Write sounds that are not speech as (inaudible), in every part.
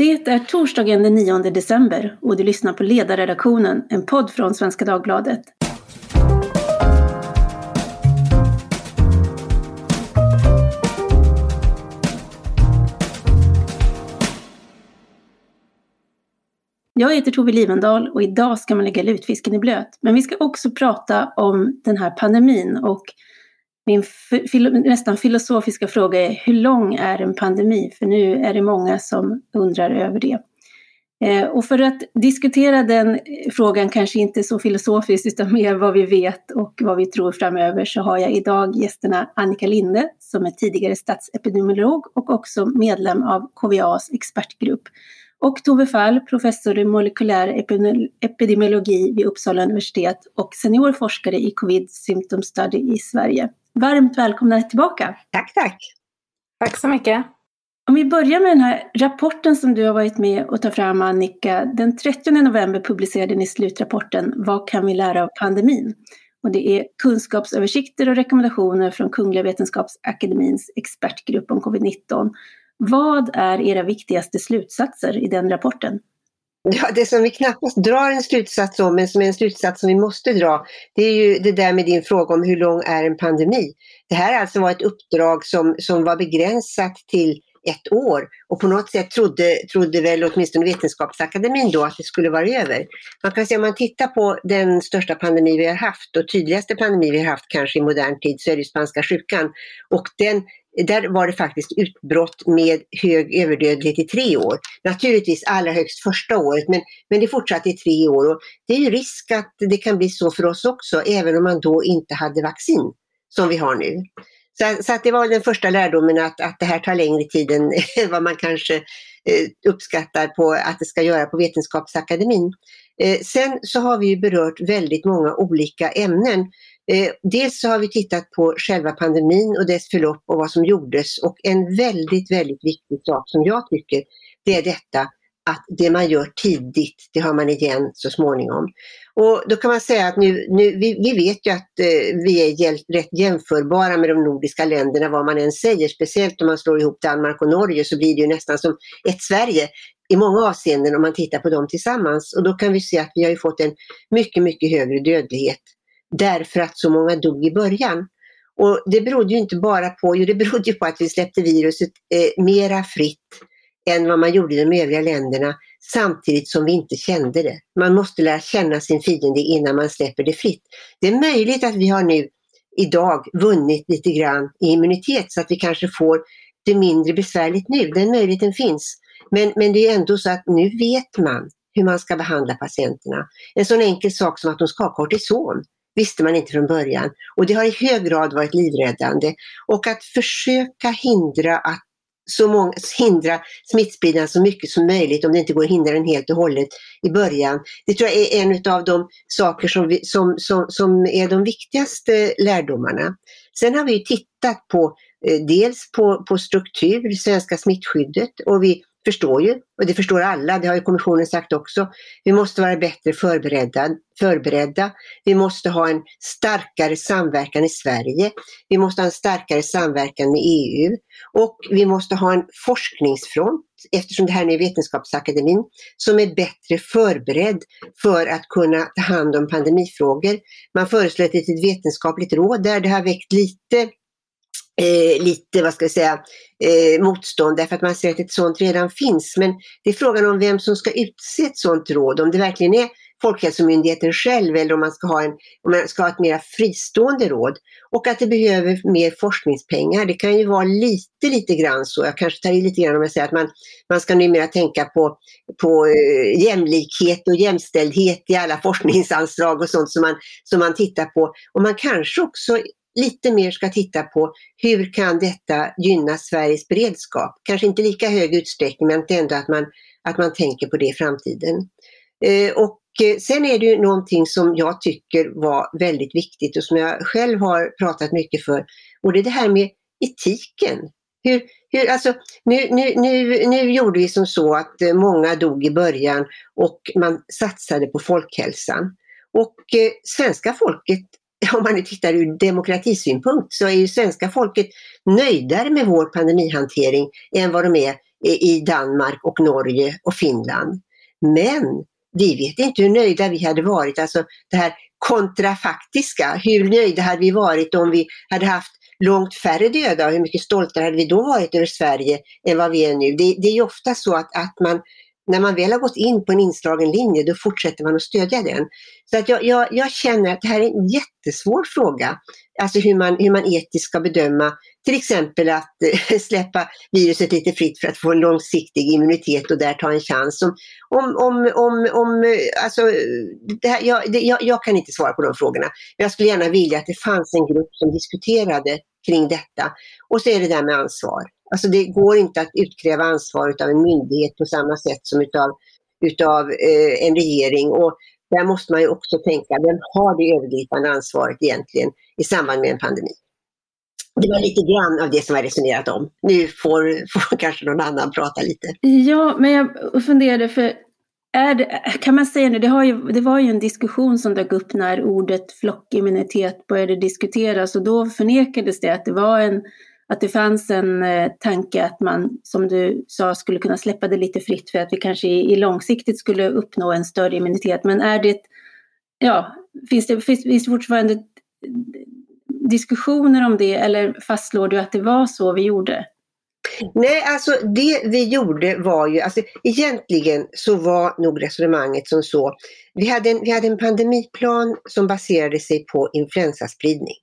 Det är torsdagen den 9 december och du lyssnar på Ledarredaktionen, en podd från Svenska Dagbladet. Jag heter Tove Livendal och idag ska man lägga lutfisken i blöt. Men vi ska också prata om den här pandemin och min filo, nästan filosofiska fråga är hur lång är en pandemi? För nu är det många som undrar över det. Eh, och för att diskutera den frågan, kanske inte så filosofiskt utan mer vad vi vet och vad vi tror framöver, så har jag idag gästerna Annika Linde som är tidigare statsepidemiolog och också medlem av KVAs expertgrupp. Och Tove Fall, professor i molekylär epidemiologi vid Uppsala universitet och senior forskare i Covid Symptom Study i Sverige. Varmt välkomna tillbaka! Tack, tack! Tack så mycket! Om vi börjar med den här rapporten som du har varit med och ta fram Annika. Den 30 november publicerade ni slutrapporten Vad kan vi lära av pandemin? Och det är kunskapsöversikter och rekommendationer från Kungliga Vetenskapsakademins expertgrupp om covid-19. Vad är era viktigaste slutsatser i den rapporten? Ja, det som vi knappast drar en slutsats om, men som är en slutsats som vi måste dra, det är ju det där med din fråga om hur lång är en pandemi? Det här alltså var ett uppdrag som, som var begränsat till ett år och på något sätt trodde, trodde väl åtminstone Vetenskapsakademin då att det skulle vara över. Man kan säga om man tittar på den största pandemi vi har haft och tydligaste pandemi vi har haft kanske i modern tid så är det spanska sjukan. Och den där var det faktiskt utbrott med hög överdödlighet i tre år. Naturligtvis allra högst första året, men, men det fortsatte i tre år. Och det är ju risk att det kan bli så för oss också, även om man då inte hade vaccin som vi har nu. Så, så att det var den första lärdomen att, att det här tar längre tid än (laughs) vad man kanske eh, uppskattar på att det ska göra på Vetenskapsakademin. Eh, sen så har vi ju berört väldigt många olika ämnen. Eh, dels så har vi tittat på själva pandemin och dess förlopp och vad som gjordes och en väldigt, väldigt viktig sak som jag tycker, det är detta att det man gör tidigt, det har man igen så småningom. Och då kan man säga att nu, nu vi, vi vet ju att eh, vi är hjäl, rätt jämförbara med de nordiska länderna vad man än säger, speciellt om man slår ihop Danmark och Norge så blir det ju nästan som ett Sverige i många avseenden om man tittar på dem tillsammans. Och då kan vi se att vi har fått en mycket, mycket högre dödlighet därför att så många dog i början. Och det berodde ju inte bara på, jo det berodde ju på att vi släppte viruset eh, mera fritt än vad man gjorde i de övriga länderna samtidigt som vi inte kände det. Man måste lära känna sin fiende innan man släpper det fritt. Det är möjligt att vi har nu idag vunnit lite grann i immunitet så att vi kanske får det mindre besvärligt nu. Den möjligheten finns. Men, men det är ändå så att nu vet man hur man ska behandla patienterna. En sån enkel sak som att de ska ha kortison visste man inte från början. Och det har i hög grad varit livräddande. Och att försöka hindra att så många, hindra smittspridningen så mycket som möjligt om det inte går att hindra den helt och hållet i början. Det tror jag är en av de saker som, vi, som, som, som är de viktigaste lärdomarna. Sen har vi tittat på eh, dels på, på struktur, svenska smittskyddet och vi förstår ju, och det förstår alla, det har ju kommissionen sagt också, vi måste vara bättre förberedda. förberedda. Vi måste ha en starkare samverkan i Sverige. Vi måste ha en starkare samverkan med EU och vi måste ha en forskningsfront, eftersom det här nu är Vetenskapsakademin, som är bättre förberedd för att kunna ta hand om pandemifrågor. Man föreslår ett litet vetenskapligt råd där det har väckt lite eh, lite, vad ska jag säga, eh, motstånd därför att man ser att ett sådant redan finns. Men det är frågan om vem som ska utse ett sådant råd, om det verkligen är Folkhälsomyndigheten själv eller om man ska ha, en, om man ska ha ett mer fristående råd. Och att det behöver mer forskningspengar. Det kan ju vara lite, lite grann så. Jag kanske tar i lite grann om jag säger att man, man ska numera tänka på, på eh, jämlikhet och jämställdhet i alla forskningsanslag och sånt som man, som man tittar på. Och man kanske också lite mer ska titta på hur kan detta gynna Sveriges beredskap? Kanske inte lika hög utsträckning men ändå att man, att man tänker på det i framtiden. Eh, och eh, sen är det ju någonting som jag tycker var väldigt viktigt och som jag själv har pratat mycket för och det är det här med etiken. Hur, hur, alltså, nu, nu, nu, nu gjorde vi som så att eh, många dog i början och man satsade på folkhälsan. Och eh, svenska folket (laughs) om man nu tittar ur demokratisynpunkt så är ju svenska folket nöjdare med vår pandemihantering än vad de är i Danmark och Norge och Finland. Men vi vet inte hur nöjda vi hade varit, alltså det här kontrafaktiska, hur nöjda hade vi varit om vi hade haft långt färre döda och hur mycket stoltare hade vi då varit över Sverige än vad vi är nu. Det, det är ju ofta så att, att man när man väl har gått in på en inslagen linje, då fortsätter man att stödja den. Så att jag, jag, jag känner att det här är en jättesvår fråga. Alltså hur man, hur man etiskt ska bedöma till exempel att eh, (laughs) släppa viruset lite fritt för att få en långsiktig immunitet och där ta en chans. Om, om, om, om, om eh, alltså, det här, jag, det, jag, jag kan inte svara på de frågorna. Jag skulle gärna vilja att det fanns en grupp som diskuterade kring detta. Och så är det där med ansvar. Alltså det går inte att utkräva ansvar av en myndighet på samma sätt som utav, utav eh, en regering. Och där måste man ju också tänka, vem har det övergripande ansvaret egentligen i samband med en pandemi? Det var lite grann av det som jag resonerat om. Nu får, (laughs) får kanske någon annan prata lite. Ja, men jag funderade för är det, kan man säga nu, det, har ju, det var ju en diskussion som dök upp när ordet flockimmunitet började diskuteras och då förnekades det att det var en att det fanns en eh, tanke att man, som du sa, skulle kunna släppa det lite fritt för att vi kanske i, i långsiktigt skulle uppnå en större immunitet. Men är det, ja, finns det, finns, finns det fortfarande diskussioner om det eller fastslår du att det var så vi gjorde? Nej, alltså det vi gjorde var ju, alltså egentligen så var nog resonemanget som så. Vi hade en, vi hade en pandemiplan som baserade sig på influensaspridning.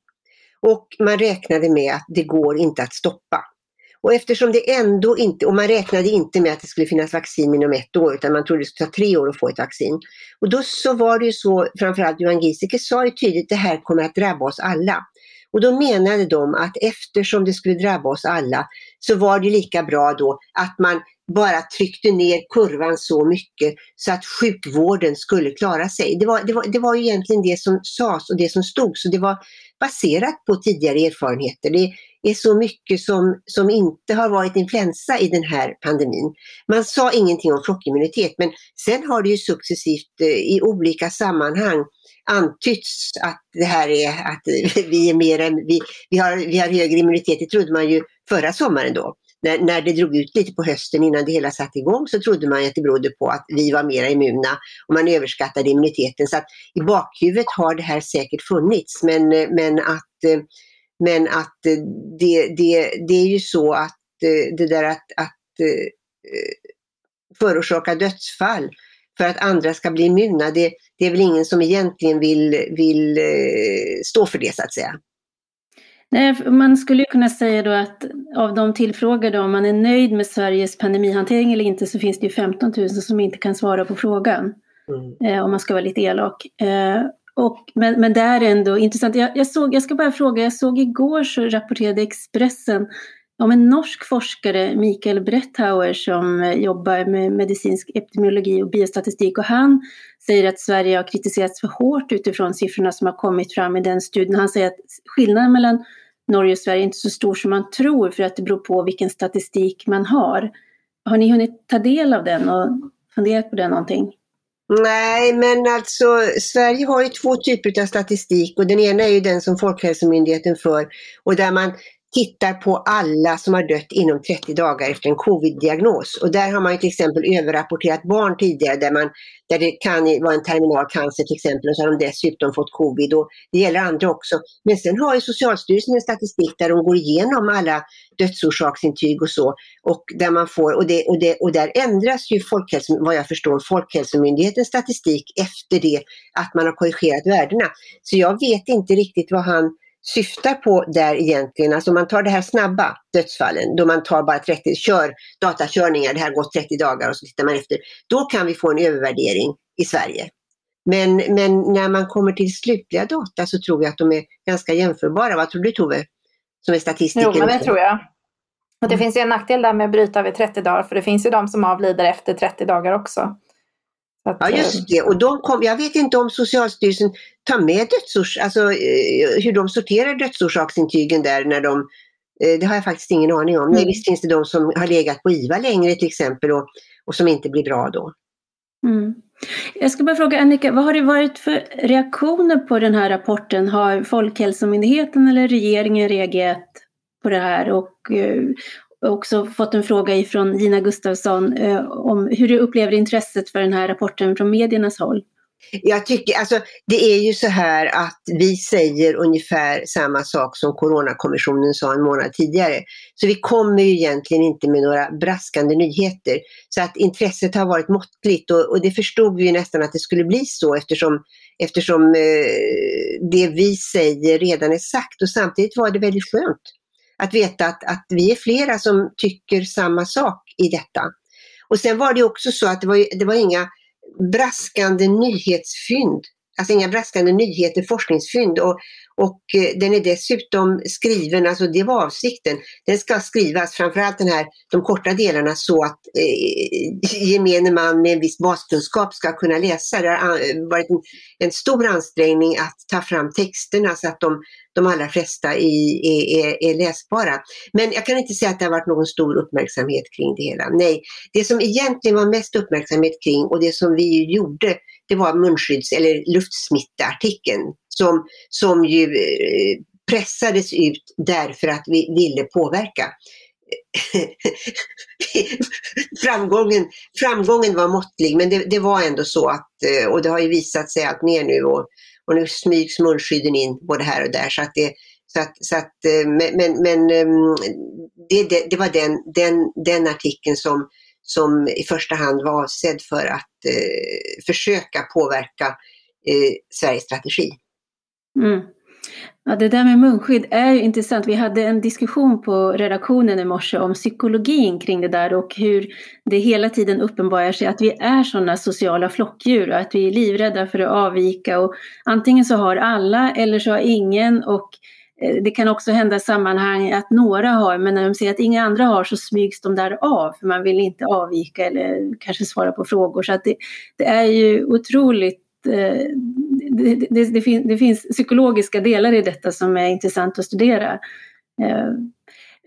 Och man räknade med att det går inte att stoppa. Och eftersom det ändå inte, och man räknade inte med att det skulle finnas vaccin inom ett år utan man trodde det skulle ta tre år att få ett vaccin. Och då så var det ju så, framförallt Johan Giesecke sa ju tydligt, det här kommer att drabba oss alla. Och då menade de att eftersom det skulle drabba oss alla så var det lika bra då att man bara tryckte ner kurvan så mycket så att sjukvården skulle klara sig. Det var, det var, det var egentligen det som sades och det som stod, så det var baserat på tidigare erfarenheter. Det är så mycket som, som inte har varit influensa i den här pandemin. Man sa ingenting om flockimmunitet, men sen har det ju successivt eh, i olika sammanhang antytts att det här är att (laughs) vi är mer än, vi, vi, har, vi har högre immunitet, det trodde man ju förra sommaren då när, när det drog ut lite på hösten innan det hela satte igång så trodde man att det berodde på att vi var mer immuna och man överskattade immuniteten. Så att i bakhuvudet har det här säkert funnits men, men att, eh, men att eh, det, det, det är ju så att eh, det där att, att förorsaka dödsfall för att andra ska bli immuna, det, det är väl ingen som egentligen vill, vill stå för det så att säga. Nej, man skulle kunna säga då att av de tillfrågade om man är nöjd med Sveriges pandemihantering eller inte så finns det ju 15 000 som inte kan svara på frågan. Mm. Eh, om man ska vara lite elak. Eh, och, men, men det är ändå intressant. Jag, jag, såg, jag ska bara fråga, jag såg igår så rapporterade Expressen om en norsk forskare, Mikael Bretthauer, som jobbar med medicinsk epidemiologi och biostatistik. Och han säger att Sverige har kritiserats för hårt utifrån siffrorna som har kommit fram i den studien. Han säger att skillnaden mellan Norge och Sverige är inte så stor som man tror för att det beror på vilken statistik man har. Har ni hunnit ta del av den och funderat på det någonting? Nej, men alltså Sverige har ju två typer av statistik och den ena är ju den som Folkhälsomyndigheten för och där man tittar på alla som har dött inom 30 dagar efter en covid-diagnos. Och där har man till exempel överrapporterat barn tidigare där, man, där det kan vara en terminal cancer till exempel och så har de dessutom fått covid. Och det gäller andra också. Men sen har ju Socialstyrelsen en statistik där de går igenom alla dödsorsaksintyg och så. Och där, man får, och det, och det, och där ändras ju folkhälso, vad jag förstår Folkhälsomyndighetens statistik efter det att man har korrigerat värdena. Så jag vet inte riktigt vad han syftar på där egentligen, alltså om man tar det här snabba dödsfallen, då man tar bara 30, kör datakörningar, det här gått 30 dagar och så tittar man efter, då kan vi få en övervärdering i Sverige. Men, men när man kommer till slutliga data så tror jag att de är ganska jämförbara. Vad tror du Tove? Som är statistiker. Jo, men det tror jag. Och det mm. finns ju en nackdel där med att bryta vid 30 dagar, för det finns ju de som avlider efter 30 dagar också. Att, ja just eh, det, och de kom, jag vet inte om Socialstyrelsen tar med dödsors, alltså eh, hur de sorterar dödsorsaksintygen där när de, eh, det har jag faktiskt ingen aning om. Mm. Nej, visst finns det de som har legat på IVA längre till exempel och, och som inte blir bra då. Mm. Jag ska bara fråga Annika, vad har det varit för reaktioner på den här rapporten? Har Folkhälsomyndigheten eller regeringen reagerat på det här? Och, också fått en fråga ifrån Gina Gustafsson eh, om hur du upplever intresset för den här rapporten från mediernas håll. Jag tycker, alltså det är ju så här att vi säger ungefär samma sak som Coronakommissionen sa en månad tidigare. Så vi kommer ju egentligen inte med några braskande nyheter. Så att intresset har varit måttligt och, och det förstod vi ju nästan att det skulle bli så eftersom, eftersom eh, det vi säger redan är sagt. Och samtidigt var det väldigt skönt att veta att, att vi är flera som tycker samma sak i detta. Och sen var det också så att det var, det var inga braskande nyhetsfynd. Alltså inga braskande nyheter, forskningsfynd. Och, och eh, den är dessutom skriven, alltså det var avsikten, den ska skrivas, framförallt den här, de korta delarna, så att eh, gemene man med en viss baskunskap ska kunna läsa. Det har eh, varit en, en stor ansträngning att ta fram texterna så att de, de allra flesta är, är, är, läsbara. Men jag kan inte säga att det har varit någon stor uppmärksamhet kring det hela. Nej, det som egentligen var mest uppmärksamhet kring och det som vi gjorde, det var munskydds eller luftsmitteartikeln som, som ju eh, pressades ut därför att vi ville påverka. (laughs) framgången, framgången var måttlig men det, det, var ändå så att, eh, och det har ju visat sig allt mer nu och, och nu smygs munskydden in både här och där. Så att det, så att, så att, eh, men men mm, det, det, det var den, den, den artikeln som, som i första hand var avsedd för att eh, försöka påverka eh, Sveriges strategi. Mm. Ja, det där med munskydd är ju intressant. Vi hade en diskussion på redaktionen i morse om psykologin kring det där och hur det hela tiden uppenbarar sig att vi är sådana sociala flockdjur och att vi är livrädda för att avvika. Och antingen så har alla eller så har ingen och Eh, det kan också hända i sammanhang att några har, men när de ser att inga andra har så smygs de där av, för man vill inte avvika eller kanske svara på frågor. Så att det, det är ju otroligt eh, det, det, det, det, finns psykologiska delar i detta som är intressant att studera. Eh,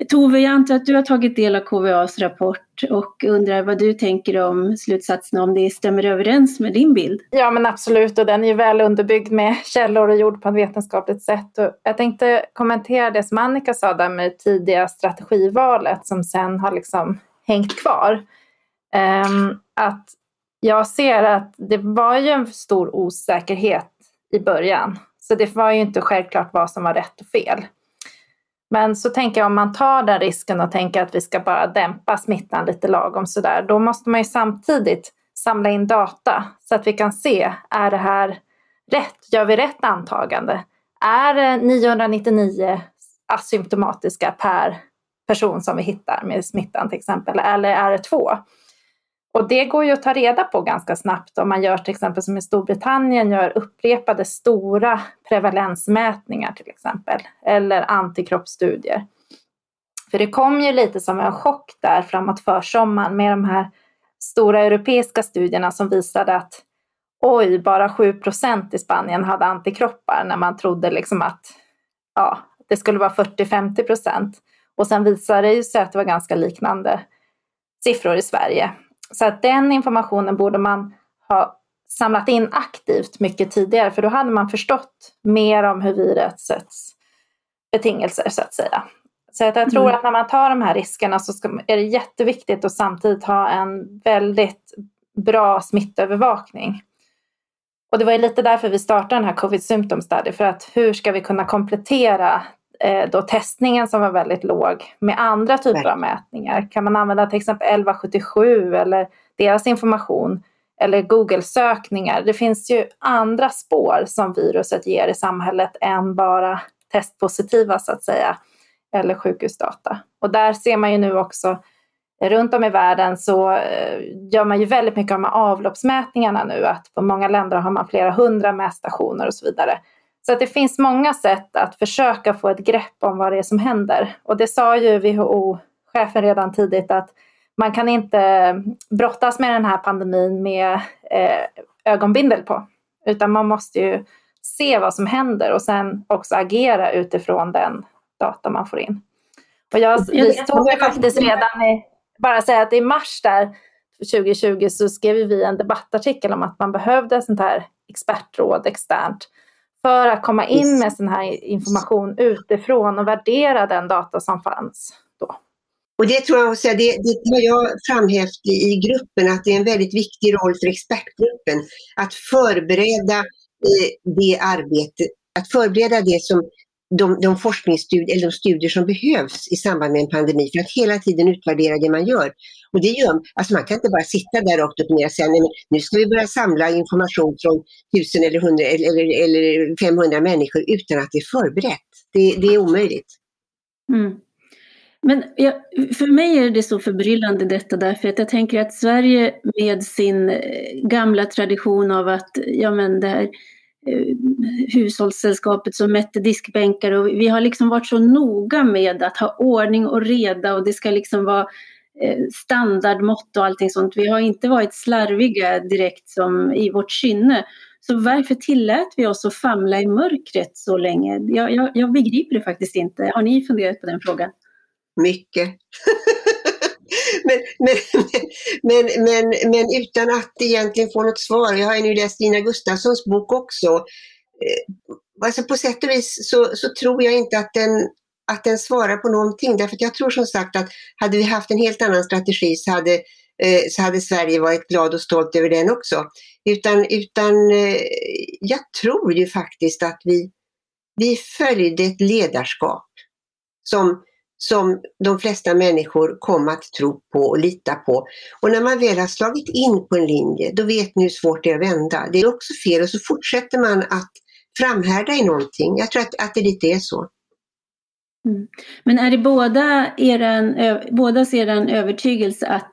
Tove, jag antar att du har tagit del av KVAs rapport och undrar vad du tänker om slutsatserna, om det stämmer överens med din bild? Ja men absolut och den är ju väl underbyggd med källor och gjord på ett vetenskapligt sätt. Och jag tänkte kommentera det som Annika sa där med tidiga strategivalet som sen har liksom hängt kvar. Um, att jag ser att det var ju en stor osäkerhet i början. Så det var ju inte självklart vad som var rätt och fel. Men så tänker jag om man tar den risken och tänker att vi ska bara dämpa smittan lite lagom sådär, då måste man ju samtidigt samla in data så att vi kan se, är det här rätt? Gör vi rätt antagande? Är det 999 asymptomatiska per person som vi hittar med smittan till exempel, eller är det två? Och det går ju att ta reda på ganska snabbt om man gör till exempel som i Storbritannien gör upprepade stora prevalensmätningar till exempel eller antikroppsstudier. För det kom ju lite som en chock där framåt försommaren med de här stora europeiska studierna som visade att oj, bara 7 procent i Spanien hade antikroppar när man trodde liksom att ja, det skulle vara 40-50 procent. Och sen visade det sig att det var ganska liknande siffror i Sverige. Så att den informationen borde man ha samlat in aktivt mycket tidigare för då hade man förstått mer om hur virusets betingelser så att säga. Så att jag tror mm. att när man tar de här riskerna så ska, är det jätteviktigt att samtidigt ha en väldigt bra smittövervakning. Och det var ju lite därför vi startade den här Covid Symptom Study, för att hur ska vi kunna komplettera eh, då testningen som var väldigt låg med andra typer av mätningar. Kan man använda till exempel 1177 eller deras information eller Google-sökningar. Det finns ju andra spår som viruset ger i samhället än bara testpositiva så att säga eller sjukhusdata. Och där ser man ju nu också runt om i världen så eh, gör man ju väldigt mycket av de här avloppsmätningarna nu. Att på många länder har man flera hundra mätstationer och så vidare. Så det finns många sätt att försöka få ett grepp om vad det är som händer. Och det sa ju WHO-chefen redan tidigt att man kan inte brottas med den här pandemin med eh, ögonbindel på. Utan man måste ju se vad som händer och sen också agera utifrån den data man får in. Och jag, vi stod faktiskt redan i, bara säga att i mars där 2020 så skrev vi en debattartikel om att man behövde ett sånt här expertråd externt för att komma in med sån här information utifrån och värdera den data som fanns då. Och det tror jag också, det, det har jag framhävt i, i gruppen, att det är en väldigt viktig roll för expertgruppen att förbereda eh, det arbetet, att förbereda det som de, de forskningsstudier, eller de studier som behövs i samband med en pandemi för att hela tiden utvärdera det man gör. Och det gör, alltså man kan inte bara sitta där rakt upp och ner och säga nej, nu ska vi börja samla information från tusen eller, 100, eller, eller 500 människor utan att det är förberett. Det, det är omöjligt. Mm. Men jag, för mig är det så förbryllande detta därför att jag tänker att Sverige med sin eh, gamla tradition av att ja men det här Eh, hushållssällskapet som mätte diskbänkar och vi har liksom varit så noga med att ha ordning och reda och det ska liksom vara eh, standardmått och allting sånt. Vi har inte varit slarviga direkt som i vårt kynne. Så varför tillät vi oss att famla i mörkret så länge? Jag, jag, jag begriper det faktiskt inte. Har ni funderat på den frågan? mycket. (laughs) men, men, men, men, men utan att egentligen få något svar. Jag har ju nu läst Stina Gustafssons bok också. Eh, alltså på sätt och vis så, så tror jag inte att den, att den svarar på någonting. Därför att jag tror som sagt att hade vi haft en helt annan strategi så hade, eh, så hade Sverige varit glad och stolt över den också. Utan, utan eh, jag tror ju faktiskt att vi, vi följde ett ledarskap som som de flesta människor kom att tro på och lita på. Och när man väl har slagit in på en linje, då vet ni hur svårt det är att vända. Det är också fel och så fortsätter man att framhärda i någonting. Jag tror att, att det lite är så. Mm. Men är det båda eran, bådas eran övertygelse att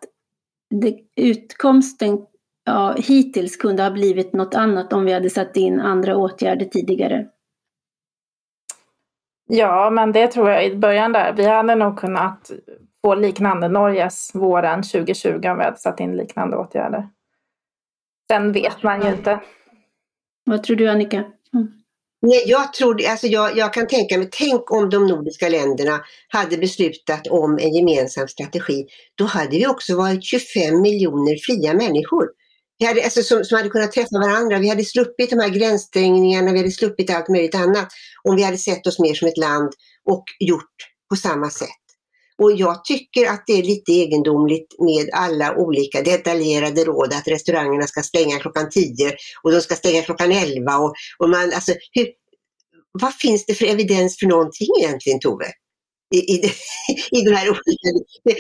det, utkomsten ja, hittills kunde ha blivit något annat om vi hade satt in andra åtgärder tidigare? Ja, men det tror jag i början där. Vi hade nog kunnat få liknande Norges våren 2020 om vi hade satt in liknande åtgärder. Sen vet man ju inte. Vad tror du Annika? Mm. Nej, jag, tror, alltså jag, jag kan tänka mig, tänk om de nordiska länderna hade beslutat om en gemensam strategi. Då hade vi också varit 25 miljoner fria människor. Vi hade, alltså, som, som hade kunnat träffa varandra. Vi hade sluppit de här gränsstängningarna, vi hade sluppit allt möjligt annat om vi hade sett oss mer som ett land och gjort på samma sätt. Och jag tycker att det är lite egendomligt med alla olika detaljerade råd att restaurangerna ska stänga klockan 10 och de ska stänga klockan 11. Och, och man, alltså, hur, vad finns det för evidens för någonting egentligen Tove? I, i, (laughs) i den här.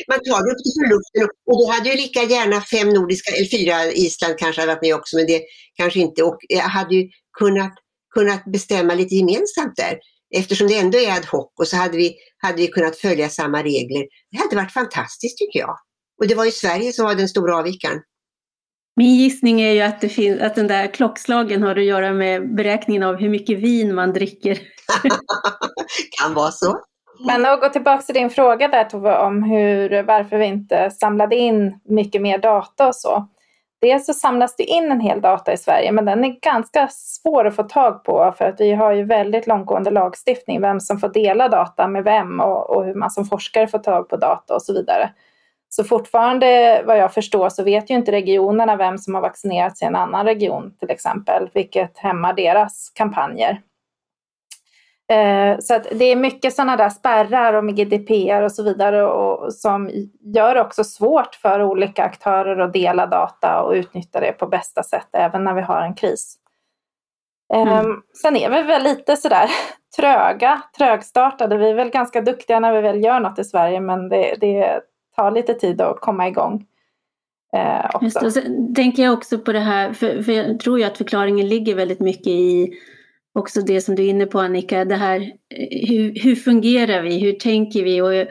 Man tar det upp till förluften och, och då hade ju lika gärna fem nordiska, eller fyra, Island kanske hade varit med också, men det kanske inte. Och jag hade ju kunnat, kunnat bestämma lite gemensamt där. Eftersom det ändå är ad hoc och så hade vi, hade vi kunnat följa samma regler. Det hade varit fantastiskt tycker jag. Och det var ju Sverige som var den stora avvikaren. Min gissning är ju att, det finns, att den där klockslagen har att göra med beräkningen av hur mycket vin man dricker. (laughs) kan vara så. Men att gå tillbaka till din fråga där Tove om hur, varför vi inte samlade in mycket mer data och så. Dels så samlas det in en hel data i Sverige men den är ganska svår att få tag på för att vi har ju väldigt långtgående lagstiftning, vem som får dela data med vem och, och hur man som forskare får tag på data och så vidare. Så fortfarande vad jag förstår så vet ju inte regionerna vem som har vaccinerats i en annan region till exempel, vilket hämmar deras kampanjer. Eh, så det är mycket sådana där spärrar och med GDPR och så vidare och, som gör det också svårt för olika aktörer att dela data och utnyttja det på bästa sätt även när vi har en kris. Mm. Um, sen är vi väl lite sådär (laughs) tröga, trögstartade. Vi är väl ganska duktiga när vi väl gör något i Sverige men det, det tar lite tid att komma igång. Eh, också. Just, och sen tänker jag också på det här, för, för jag tror ju att förklaringen ligger väldigt mycket i också det som du är inne på Annika, det här eh, hur, hur fungerar vi, hur tänker vi och,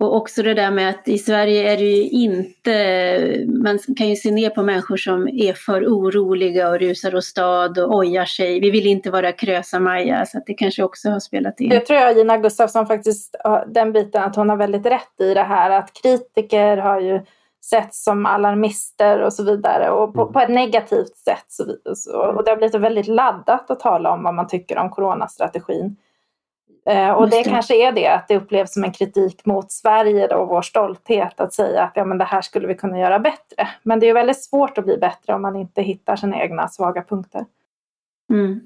och också det där med att i Sverige är det ju inte, man kan ju se ner på människor som är för oroliga och rusar åstad och ojar sig. Vi vill inte vara Krösa-Maja, så att det kanske också har spelat in. Det tror jag Gina Gustafsson faktiskt, den biten, att hon har väldigt rätt i det här att kritiker har ju sett som alarmister och så vidare och på, mm. på ett negativt sätt. Så, så, och det har blivit väldigt laddat att tala om vad man tycker om coronastrategin. Eh, och det, det, kanske är det, att det upplevs som en kritik mot Sverige då, och vår stolthet att säga att ja, men det här skulle vi kunna göra bättre. Men det är väldigt svårt att bli bättre om man inte hittar sina egna svaga punkter. Mm.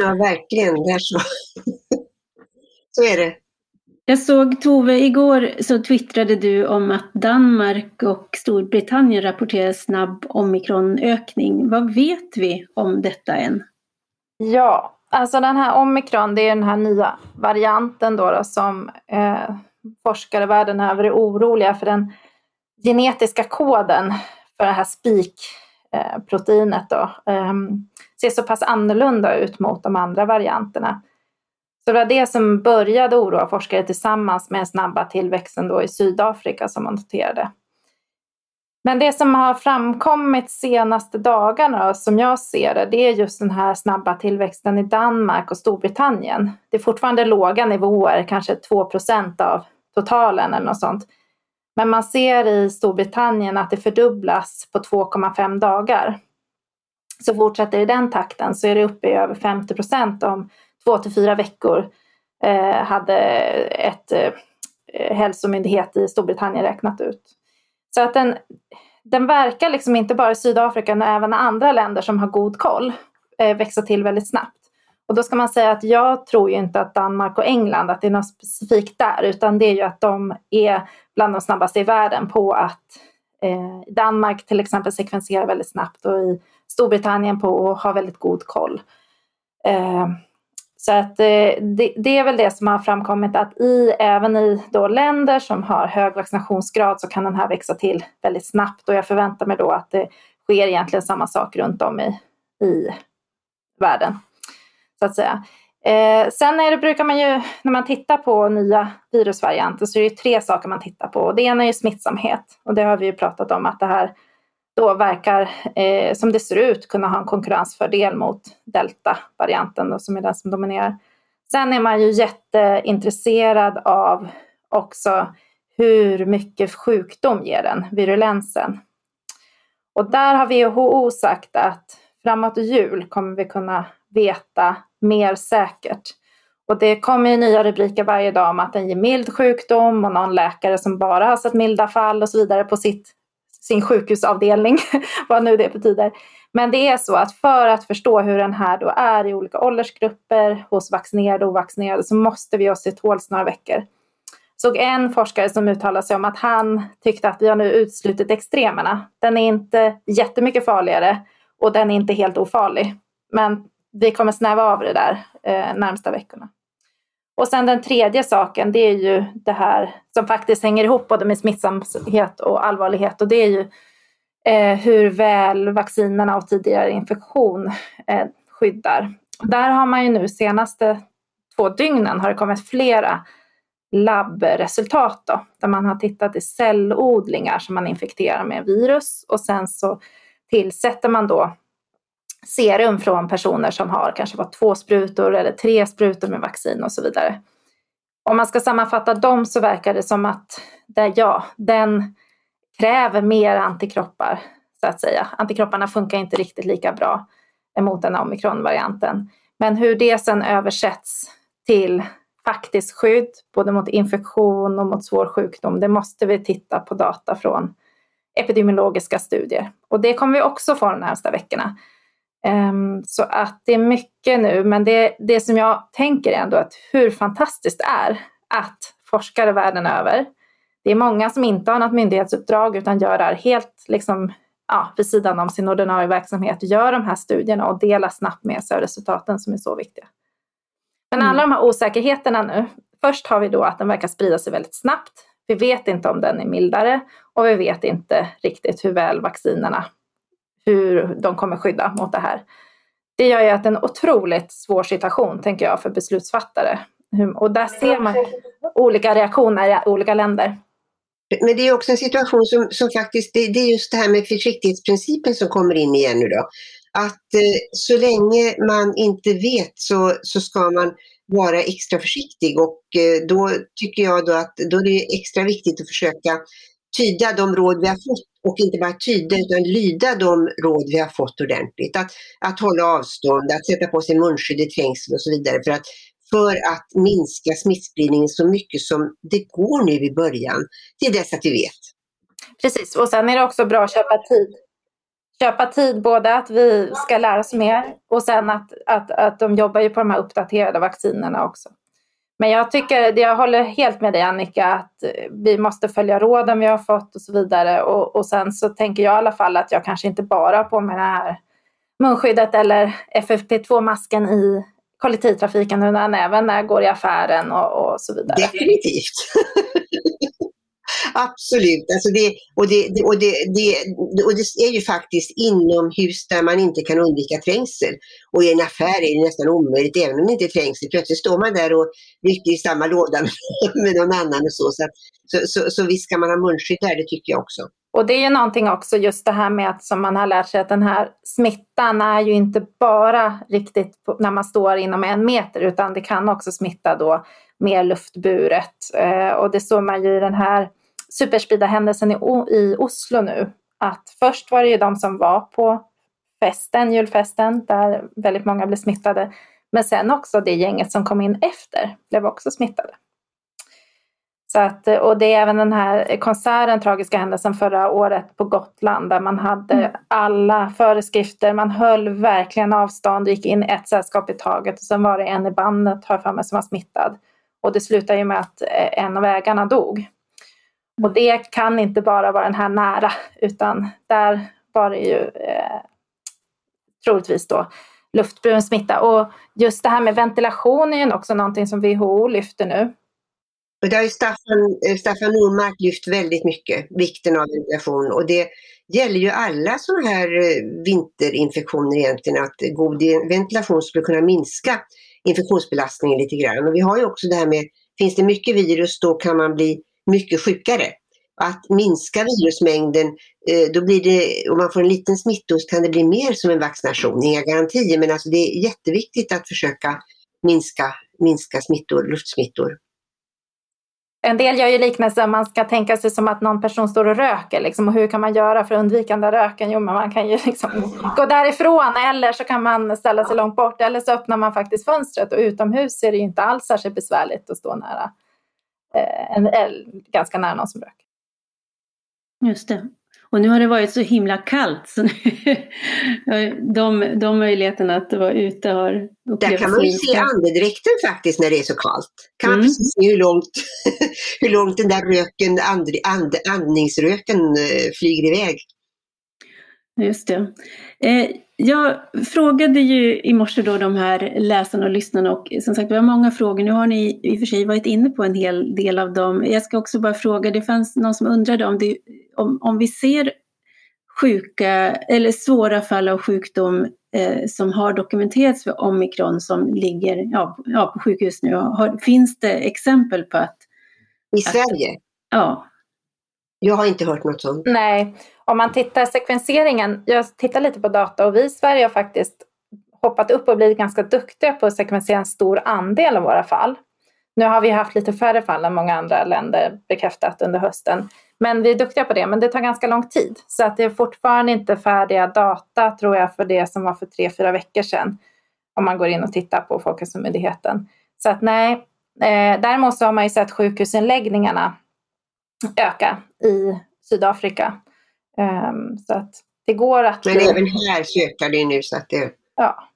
Ja, verkligen. Det är så. (laughs) så är det. Jag såg Tove, igår så twittrade du om att Danmark och Storbritannien rapporterar snabb omikronökning. Vad vet vi om detta än? Ja, alltså den här omikron, det är den här nya varianten då, då som eh, forskare världen över är oroliga för den genetiska koden för det här spikproteinet då, eh, ser så pass annorlunda ut mot de andra varianterna. Så det var det som började oroa forskare tillsammans med den snabba tillväxten då i Sydafrika som man noterade. Men det som har framkommit senaste dagarna som jag ser det, det är just den här snabba tillväxten i Danmark och Storbritannien. Det är fortfarande låga nivåer, kanske 2% av totalen eller något sånt. Men man ser i Storbritannien att det fördubblas på 2,5 dagar. Så fortsätter i den takten så är det uppe i över 50% om två till fyra veckor eh, hade ett eh, hälsomyndighet i Storbritannien räknat ut. Så att den, den verkar liksom inte bara i Sydafrika utan även andra länder som har god koll eh, växa till väldigt snabbt. Och då ska man säga att jag tror ju inte att Danmark och England, att det är något specifikt där, utan det är ju att de är bland de snabbaste i världen på att eh, Danmark till exempel sekvenserar väldigt snabbt och i Storbritannien på att ha väldigt god koll. Eh, så att eh, det, det, är väl det som har framkommit att i, även i då länder som har hög vaccinationsgrad så kan den här växa till väldigt snabbt och jag förväntar mig då att det sker egentligen samma sak runt om i, i världen. Så att säga. Eh, sen är det, brukar man ju, när man tittar på nya virusvarianter så är det tre saker man tittar på. Det ena är ju smittsamhet och det har vi ju pratat om att det här då verkar, eh, som det ser ut, kunna ha en konkurrensfördel mot delta-varianten som är den som dominerar. Sen är man ju jätteintresserad av också hur mycket sjukdom ger den, virulensen. Och där har WHO sagt att framåt jul kommer vi kunna veta mer säkert. Och det kommer ju nya rubriker varje dag om att den ger mild sjukdom och någon läkare som bara har sett milda fall och så vidare på sitt sin sjukhusavdelning, (laughs) vad nu det betyder. Men det är så att för att förstå hur den här då är i olika åldersgrupper, hos vaccinerade och ovaccinerade, så måste vi oss ett tåls några veckor. Såg en forskare som uttalade sig om att han tyckte att vi har nu utslutit extremerna. Den är inte jättemycket farligare och den är inte helt ofarlig. Men vi kommer snäva av det där eh, närmsta veckorna. Och sen den tredje saken, det är ju det här som faktiskt hänger ihop både med smittsamhet och allvarlighet och det är ju eh, hur väl vaccinerna och tidigare infektion eh, skyddar. Där har man ju nu senaste två dygnen har det kommit flera labbresultat då, där man har tittat i cellodlingar som man infekterar med virus och sen så tillsätter man då serum från personer som har kanske fått två sprutor eller tre sprutor med vaccin och så vidare. Om man ska sammanfatta dem så verkar det som att det, ja, den kräver mer antikroppar så att säga. Antikropparna funkar inte riktigt lika bra mot den omikronvarianten. Men hur det sen översätts till faktiskt skydd både mot infektion och mot svår sjukdom, det måste vi titta på data från epidemiologiska studier. Och det kommer vi också få de närmsta veckorna. Um, så att det är mycket nu, men det, det som jag tänker ändå att hur fantastiskt det är att forskare världen över, det är många som inte har något myndighetsuppdrag utan gör det här helt liksom, ja, vid sidan om sin ordinarie verksamhet, gör de här studierna och delar snabbt med sig av resultaten som är så viktiga. Men alla mm. de här osäkerheterna nu, först har vi då att den verkar sprida sig väldigt snabbt. Vi vet inte om den är mildare och vi vet inte riktigt hur väl vaccinerna hur de kommer skydda mot det här. Det gör ju att det är en otroligt svår situation, tänker jag, för beslutsfattare. Och där ser man olika reaktioner i olika länder. Men det är också en situation som, som faktiskt, det, det, är just det här med försiktighetsprincipen som kommer in igen nu då. Att eh, så länge man inte vet så, så ska man vara extra försiktig och eh, då tycker jag då att då är det extra viktigt att försöka tyda de råd vi har fått och inte bara tyda utan lyda de råd vi har fått ordentligt. Att, att hålla avstånd, att sätta på sig munskydd i trängsel och så vidare för att, för att minska smittspridningen så mycket som det går nu i början, till dess att vi vet. Precis, och sen är det också bra att köpa tid. Köpa tid, både att vi ska lära oss mer och sen att, att, att de jobbar ju på de här uppdaterade vaccinerna också. Men jag tycker, jag håller helt med dig Annika, att vi måste följa råden vi har fått och så vidare. Och, och sen så tänker jag i alla fall att jag kanske inte bara har på mig det här munskyddet eller FFP2-masken i kollektivtrafiken utan även när jag går i affären och, och så vidare. Definitivt. (laughs) Absolut. Alltså det, och, det, och, det, det, och det är ju faktiskt inomhus där man inte kan undvika trängsel. Och i en affär är det nästan omöjligt, även om det inte är trängsel. Plötsligt står man där och rycker i samma låda (laughs) med någon annan och så. Så, så, så, så visst ska man ha munskydd där, det tycker jag också. Och det är ju någonting också just det här med att som man har lärt sig att den här smittan är ju inte bara riktigt på, när man står inom en meter utan det kan också smitta då mer luftburet. Eh, och det såg man ju i den här superspridarhändelsen i, i Oslo nu. Att först var det ju de som var på festen, julfesten, där väldigt många blev smittade. Men sen också det gänget som kom in efter blev också smittade. Så att, och det är även den här konserten, tragiska händelsen förra året på Gotland där man hade mm. alla föreskrifter, man höll verkligen avstånd, gick in ett sällskap i taget och sen var det en i bandet, har för mig, som var smittad. Och det slutade ju med att eh, en av ägarna dog. Och det kan inte bara vara den här nära, utan där var det ju eh, troligtvis då luftburen smitta. Och just det här med ventilation är ju också någonting som WHO lyfter nu. Och det har ju Staffan, eh, Staffan Normark lyft väldigt mycket, vikten av ventilation. Och det gäller ju alla sådana här eh, vinterinfektioner egentligen, att god ventilation skulle kunna minska infektionsbelastningen lite grann. Och vi har ju också det här med, finns det mycket virus då kan man bli mycket sjukare. Att minska virusmängden, eh, då blir det, om man får en liten smittos kan det bli mer som en vaccination. Inga garantier, men alltså det är jätteviktigt att försöka minska, minska smittor, luftsmittor. En del gör ju liknelsen, man ska tänka sig som att någon person står och röker. Liksom, och hur kan man göra för att undvika den där röken? Jo, men man kan ju liksom gå därifrån eller så kan man ställa sig långt bort. Eller så öppnar man faktiskt fönstret och utomhus är det ju inte alls särskilt besvärligt att stå nära, eh, en, ganska nära någon som röker. Just det. Och nu har det varit så himla kallt så nu, (laughs) de, de möjligheterna att vara ute har Där kan man ju se andedräkten faktiskt när det är så kallt. Kan man mm. precis se hur långt, (laughs) hur långt den där röken, and, and, andningsröken eh, flyger iväg. Just det. Eh, jag frågade ju i morse då de här läsarna och lyssnarna och som sagt vi har många frågor. Nu har ni i och för sig varit inne på en hel del av dem. Jag ska också bara fråga, det fanns någon som undrade om, det, om, om vi ser sjuka eller svåra fall av sjukdom eh, som har dokumenterats för omikron som ligger ja, ja, på sjukhus nu. Har, finns det exempel på att... I Sverige? Att, ja. Jag har inte hört något sånt. Nej, om man tittar sekvenseringen, jag tittar lite på data och vi i Sverige har faktiskt hoppat upp och blivit ganska duktiga på att sekvensera en stor andel av våra fall. Nu har vi haft lite färre fall än många andra länder bekräftat under hösten. Men vi är duktiga på det, men det tar ganska lång tid. Så att det är fortfarande inte färdiga data tror jag för det som var för tre, fyra veckor sedan. Om man går in och tittar på Folkhälsomyndigheten. Så att nej, eh, däremot så har man ju sett sjukhusinläggningarna öka i Sydafrika. Um, så att det går att... Men även här sökar det nu så att det... Ja,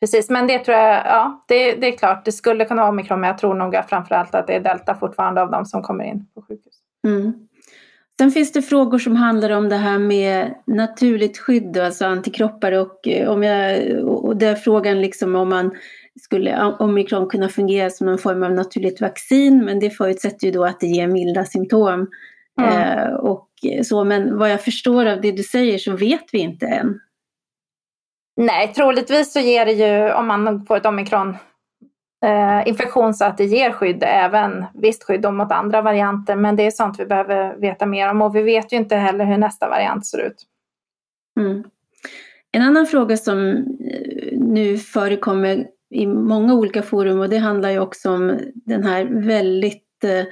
precis. Men det tror jag, ja, det, det är klart, det skulle kunna vara omikron, men jag tror nog framförallt att det är delta fortfarande av de som kommer in på sjukhus. Mm. Sen finns det frågor som handlar om det här med naturligt skydd, alltså antikroppar och eh, om jag, och där frågan liksom om man skulle omikron kunna fungera som någon form av naturligt vaccin, men det förutsätter ju då att det ger milda symptom. Mm. Eh, och så, men vad jag förstår av det du säger så vet vi inte än. Nej, troligtvis så ger det ju, om man får ett omikron eh, infektion så att det ger skydd, även visst skydd mot andra varianter. Men det är sånt vi behöver veta mer om och vi vet ju inte heller hur nästa variant ser ut. Mm. En annan fråga som eh, nu förekommer i många olika forum och det handlar ju också om den här väldigt eh,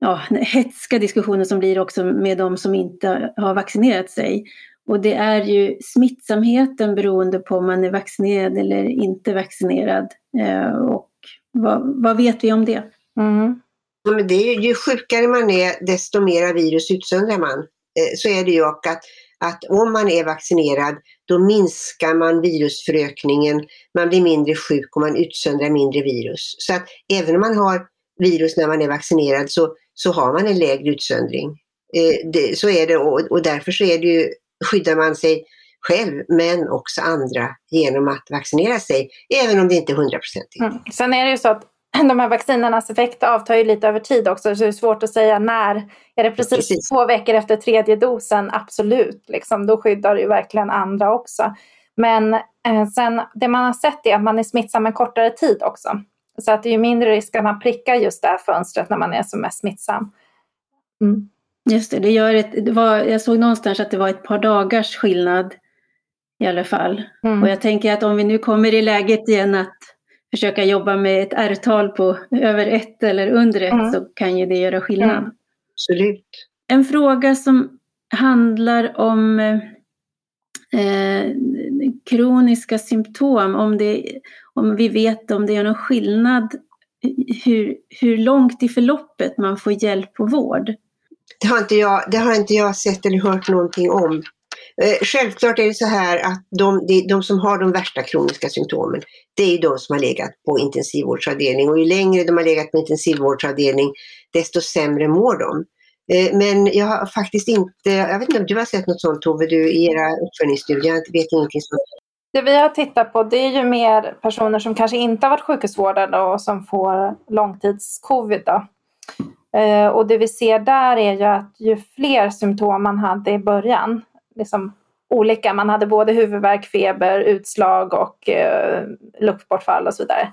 ja, hetska diskussionen som blir också med de som inte har vaccinerat sig. Och det är ju smittsamheten beroende på om man är vaccinerad eller inte vaccinerad. Eh, och vad, vad, vet vi om det? Mm. Ja, men det är ju, ju sjukare man är desto mera virus utsöndrar man. Eh, så är det ju och att, att om man är vaccinerad då minskar man virusförökningen, man blir mindre sjuk och man utsöndrar mindre virus. Så att även om man har virus när man är vaccinerad så, så har man en lägre utsöndring. Eh, det, så är det och, och därför så är det ju, skyddar man sig själv men också andra genom att vaccinera sig, även om det inte är hundraprocentigt. Mm. Sen är det ju så att (clears throat) de här vaccinernas effekt avtar ju lite över tid också, så det är svårt att säga när. Är det precis, precis. två veckor efter tredje dosen? Absolut, liksom, då skyddar det ju verkligen andra också. Men eh, sen, det man har sett är att man är smittsam en kortare tid också. Så att det är ju mindre risk att man prickar just det här fönstret när man är som mest smittsam. Mm. Just det, det gör ett, det var, jag såg någonstans att det var ett par dagars skillnad i alla fall. Mm. Och jag tänker att om vi nu kommer i läget igen att försöka jobba med ett R-tal på över ett eller under ett mm. så kan ju det göra skillnad. Mm. Absolut. En fråga som handlar om eh, kroniska symptom, om, det, om vi vet om det är någon skillnad hur, hur långt i förloppet man får hjälp och vård. Det har, inte jag, det har inte jag sett eller hört någonting om. Eh, självklart är det så här att de, de, som har de värsta kroniska symptomen, det är de som har legat på intensivvårdsavdelning och ju längre de har legat på intensivvårdsavdelning, desto sämre mår de. Eh, men jag har faktiskt inte, jag vet inte om du har sett något sånt Tove, du i era uppföljningsstudier, jag vet ingenting sånt. Det vi har tittat på det är ju mer personer som kanske inte har varit sjukhusvårdade och som får långtidscovid. Eh, och det vi ser där är ju att ju fler symptom man hade i början, liksom olika. Man hade både huvudvärk, feber, utslag och eh, luktbortfall och så vidare.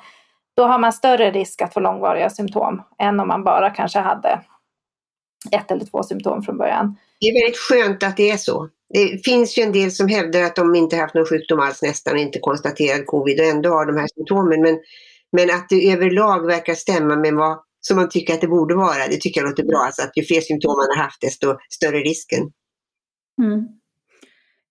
Då har man större risk att få långvariga symptom än om man bara kanske hade ett eller två symptom från början. Det är väldigt skönt att det är så. Det finns ju en del som hävdar att de inte haft någon sjukdom alls nästan, inte konstaterad covid och ändå har de här symptomen. Men, men att det överlag verkar stämma med vad som man tycker att det borde vara, det tycker jag låter bra. Alltså att ju fler symptom man har haft desto större risken. Mm.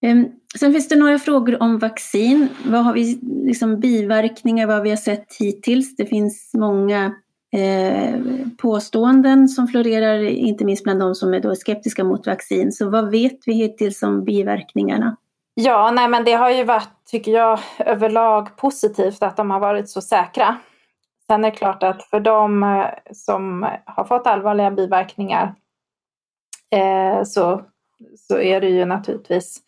Ehm, sen finns det några frågor om vaccin. Vad har vi liksom biverkningar, vad vi har sett hittills? Det finns många eh, påståenden som florerar, inte minst bland de som är då skeptiska mot vaccin. Så vad vet vi hittills om biverkningarna? Ja, nej men det har ju varit, tycker jag, överlag positivt att de har varit så säkra. Sen är det klart att för de eh, som har fått allvarliga biverkningar eh, så, så är det ju naturligtvis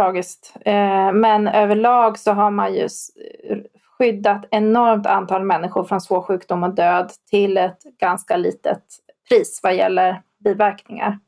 tragiskt. Eh, men överlag så har man ju skyddat enormt antal människor från svår sjukdom och död till ett ganska litet pris vad gäller biverkningar.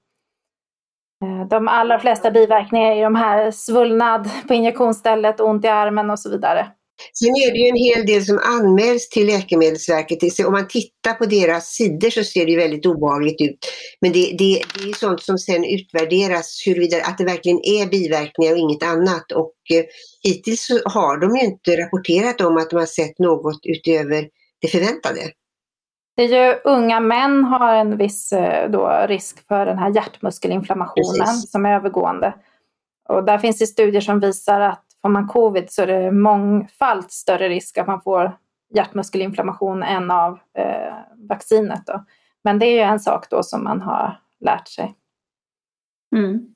Eh, de allra flesta biverkningar är de här svullnad på injektionsstället, ont i armen och så vidare. Sen är det ju en hel del som anmäls till Läkemedelsverket. Om man tittar på deras sidor så ser det väldigt obehagligt ut. Men det, det, det är sånt som sen utvärderas huruvida att det verkligen är biverkningar och inget annat. Och eh, hittills har de ju inte rapporterat om att de har sett något utöver det förväntade. Det är ju unga män har en viss eh, då, risk för den här hjärtmuskelinflammationen Precis. som är övergående. Och där finns det studier som visar att får man covid så är det mångfalt större risk att man får hjärtmuskelinflammation än av eh, vaccinet. Då. Men det är ju en sak då som man har lärt sig. Mm.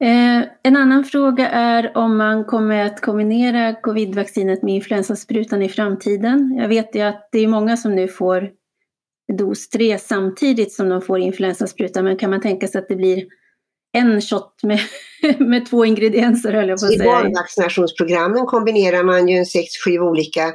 Eh, en annan fråga är om man kommer att kombinera covidvaccinet med influensasprutan i framtiden. Jag vet ju att det är många som nu får dos 3 samtidigt som de får influensasprutan, men kan man tänka sig att det blir en shot med, (laughs) med två ingredienser höll jag på att säga. I barnvaccinationsprogrammen kombinerar man ju en sex, sju olika,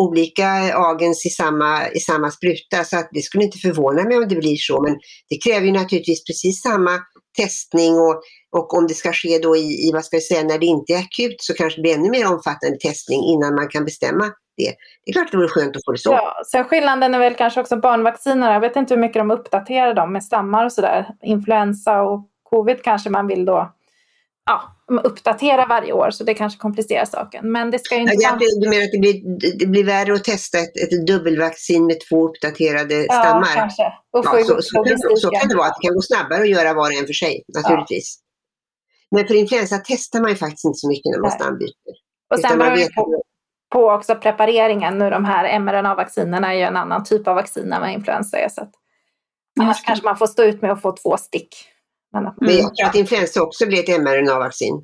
olika agens i samma, i samma spruta så att det skulle inte förvåna mig om det blir så. Men det kräver ju naturligtvis precis samma testning och, och om det ska ske då i, i, vad ska jag säga, när det inte är akut så kanske det blir ännu mer omfattande testning innan man kan bestämma det. Det är klart att det vore skönt att få det så. Ja, sen skillnaden är väl kanske också barnvacciner. Jag vet inte hur mycket de uppdaterar dem med stammar och sådär. Influensa och covid kanske man vill då ja, uppdatera varje år så det kanske komplicerar saken. Men det ska inte ja, menar att det blir, det blir värre att testa ett, ett dubbelvaccin med två uppdaterade ja, stammar? Kanske. Ja, så, så, kan, så kan det vara, att det kan gå snabbare att göra var och en för sig naturligtvis. Ja. Men för influensa testar man ju faktiskt inte så mycket när man stambyter. Och sen beror det på, på också prepareringen. Nu de här mRNA-vaccinerna är ju en annan typ av vaccin än vad influensa är. Så att annars kanske man får stå ut med att få två stick mm. Men jag tror att influensa också blir ett mRNA-vaccin.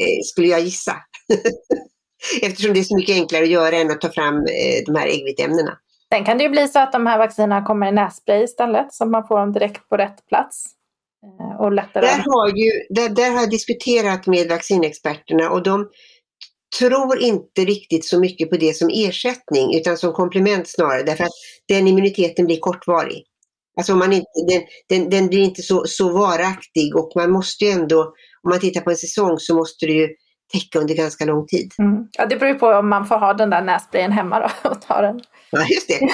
Eh, skulle jag gissa. (laughs) Eftersom det är så mycket enklare att göra än att ta fram eh, de här äggviteämnena. Sen kan det ju bli så att de här vaccinerna kommer i nässpray istället så att man får dem direkt på rätt plats. Eh, och lättare. Där, har ju, där, där har jag diskuterat med vaccinexperterna och de tror inte riktigt så mycket på det som ersättning utan som komplement snarare därför att den immuniteten blir kortvarig. Alltså man inte, den, den, den blir inte så, så varaktig och man måste ju ändå, om man tittar på en säsong så måste det ju täcka under ganska lång tid. Mm. Ja, det beror ju på om man får ha den där nässprayen hemma då och ta den. Ja, just det. (laughs)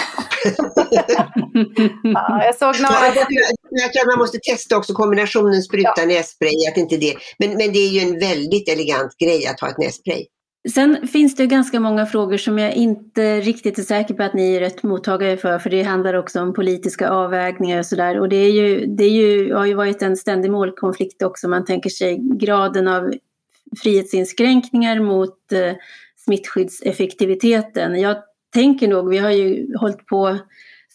ja, jag såg några... jag, jag tror att man måste testa också kombinationen spruta-nässpray, ja. att inte det. Men, men det är ju en väldigt elegant grej att ha ett nässpray. Sen finns det ganska många frågor som jag inte riktigt är säker på att ni är rätt mottagare för, för det handlar också om politiska avvägningar och sådär. Och det, är ju, det är ju, har ju varit en ständig målkonflikt också, man tänker sig graden av frihetsinskränkningar mot eh, smittskyddseffektiviteten. Jag tänker nog, vi har ju hållit på,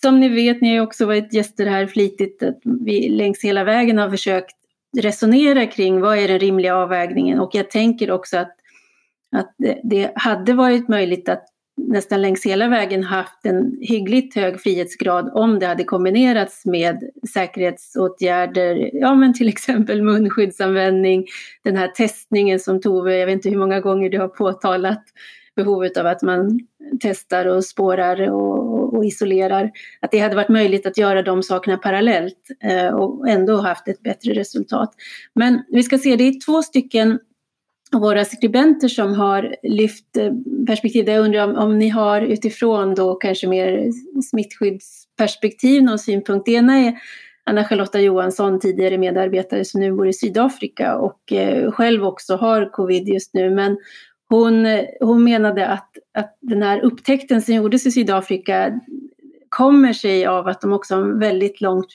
som ni vet, ni har ju också varit gäster här flitigt, att vi längs hela vägen har försökt resonera kring vad är den rimliga avvägningen och jag tänker också att att det hade varit möjligt att nästan längs hela vägen haft en hyggligt hög frihetsgrad om det hade kombinerats med säkerhetsåtgärder, ja men till (laughs) exempel munskyddsanvändning, den här testningen som Tove, jag vet inte hur många gånger du har påtalat behovet av att man testar och spårar och, och isolerar, att det hade varit möjligt att göra de sakerna parallellt eh, och ändå haft ett bättre resultat. Men vi ska se, det är två stycken våra skribenter som har lyft eh, perspektiv. Jag undrar om, om ni har utifrån då kanske mer smittskyddsperspektiv någon synpunkt. Det ena är Anna-Charlotta Johansson, tidigare medarbetare som nu bor i Sydafrika och eh, själv också har covid just nu. Men hon, eh, hon menade att, att den här upptäckten som gjordes i Sydafrika kommer sig av att de också har väldigt långt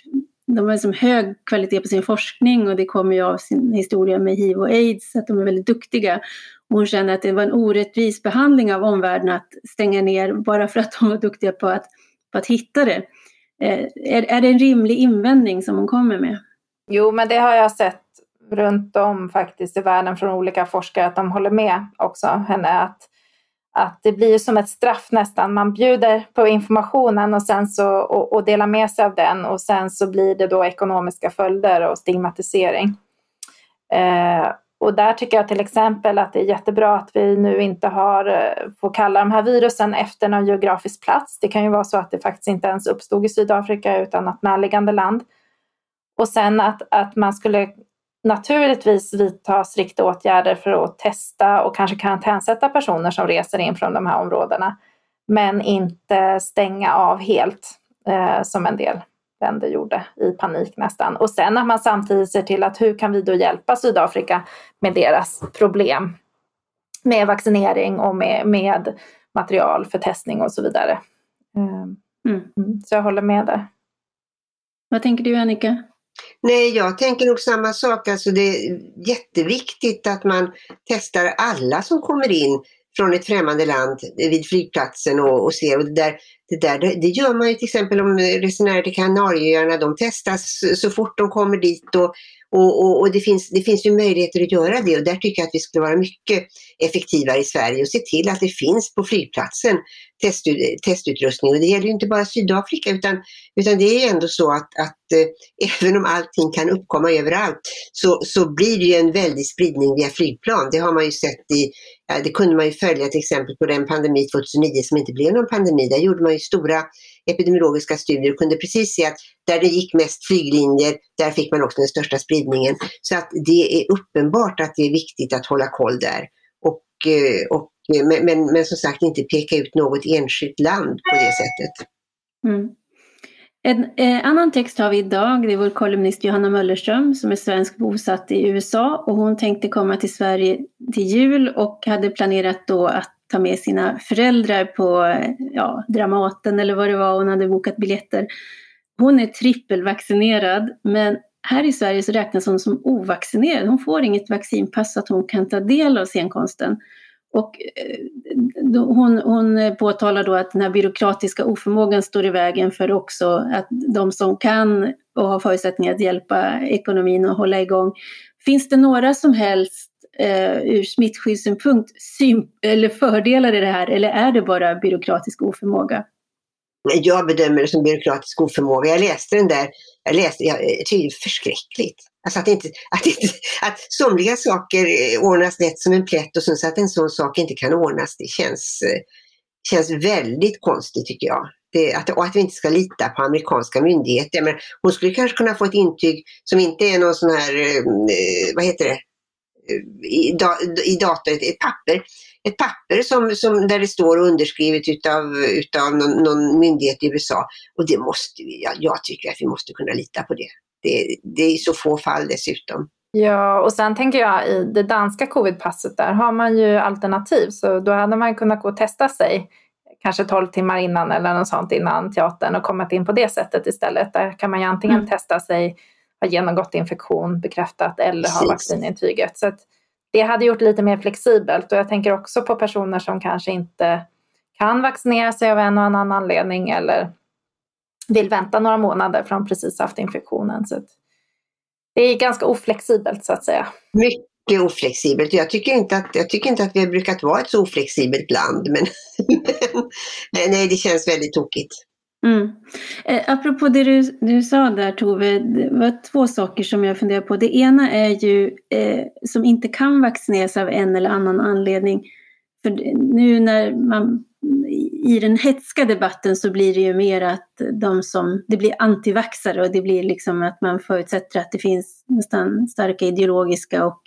de har liksom hög kvalitet på sin forskning och det kommer ju av sin historia med hiv och aids, att de är väldigt duktiga. Och hon känner att det var en orättvis behandling av omvärlden att stänga ner bara för att de var duktiga på att, på att hitta det. Eh, är, är det en rimlig invändning som hon kommer med? Jo, men det har jag sett runt om faktiskt i världen från olika forskare att de håller med också henne att att det blir som ett straff nästan. Man bjuder på informationen och, sen så, och, och delar med sig av den och sen så blir det då ekonomiska följder och stigmatisering. Eh, och där tycker jag till exempel att det är jättebra att vi nu inte har, eh, får kalla de här virusen efter någon geografisk plats. Det kan ju vara så att det faktiskt inte ens uppstod i Sydafrika utan något närliggande land. Och sen att, att man skulle naturligtvis vidta strikta åtgärder för att testa och kanske karantänsätta personer som reser in från de här områdena. Men inte stänga av helt eh, som en del länder gjorde i panik nästan. Och sen att man samtidigt ser till att hur kan vi då hjälpa Sydafrika med deras problem med vaccinering och med, med material för testning och så vidare. Mm. Mm. Så jag håller med där. Vad tänker du Annika? Nej, jag tänker nog samma sak. Alltså det är jätteviktigt att man testar alla som kommer in från ett främmande land vid flygplatsen och, och ser. Och det, där, det, där, det, det, gör man ju till exempel om resenärer till Kanarieöarna, de testas så fort de kommer dit och och, och, och, det, finns, det finns ju möjligheter att göra det och där tycker jag att vi skulle vara mycket effektivare i Sverige och se till att det finns på flygplatsen test, testutrustning. Och det gäller ju inte bara Sydafrika utan, utan det är ju ändå så att, att eh, (laughs) även om allting kan uppkomma överallt så, så blir det ju en väldig spridning via flygplan. Det har man ju sett i, ja, det kunde man ju följa till exempel på den pandemi 2009 som inte blev någon pandemi. Där gjorde man i stora epidemiologiska studier och kunde precis se att där det gick mest flyglinjer, där fick man också den största spridningen. Så att det är uppenbart att det är viktigt att hålla koll där. Och, eh, och, eh, men, men, men som sagt inte peka ut något enskilt land på det sättet. Mm. En eh, annan text har vi idag, det är vår kolumnist Johanna Möllerström som är svensk bosatt i USA och hon tänkte komma till Sverige till jul och hade planerat då att ta med sina föräldrar på ja, Dramaten eller vad det var hon hade bokat biljetter. Hon är trippelvaccinerad men här i Sverige så räknas hon som ovaccinerad. Hon får inget vaccinpass så att hon kan ta del av scenkonsten. Och eh, hon, hon påtalar då att den här byråkratiska oförmågan står i vägen för också att de som kan och har förutsättningar att hjälpa ekonomin och hålla igång. Finns det några som helst eh, ur smittskyddssynpunkt eller fördelar i det här eller är det bara byråkratisk oförmåga? Jag bedömer det som byråkratisk oförmåga. Jag läste den där, jag läste, jag tycker det är förskräckligt. Alltså att, inte, att, inte, att somliga saker eh, ordnas lätt som en plätt och sen så att en sån sak inte kan ordnas, det känns, eh, känns väldigt konstigt tycker jag. Det, att, och att vi inte ska lita på amerikanska myndigheter. Men hon skulle kanske kunna få ett intyg som inte är någon sån här, eh, vad heter det, i, da, i dator, ett papper, ett papper som, som, där det står underskrivet utav, utav någon, någon myndighet i USA. Och det måste vi, jag, jag tycker att vi måste kunna lita på det. Det, det är så få fall dessutom. Ja, och sen tänker jag i det danska covidpasset där har man ju alternativ. Så då hade man kunnat gå och testa sig kanske 12 timmar innan eller något sånt innan teatern och kommit in på det sättet istället. Där kan man ju antingen mm. testa sig, ha genomgått infektion bekräftat eller ha vaccinintyget. Så det hade gjort det lite mer flexibelt och jag tänker också på personer som kanske inte kan vaccinera sig av en och annan anledning eller vill vänta några månader de precis haft infektionen. Så det är ganska oflexibelt så att säga. Mycket oflexibelt. Jag tycker inte att, jag tycker inte att vi har brukat vara ett så oflexibelt land. Men, (laughs) men nej, det känns väldigt tokigt. Mm. Eh, apropå det du, du sa där Tove, det var två saker som jag funderar på. Det ena är ju eh, som inte kan vaccineras av en eller annan anledning. För nu när man i den hetska debatten så blir det ju mer att de som, det blir antivaxare och det blir liksom att man förutsätter att det finns nästan starka ideologiska och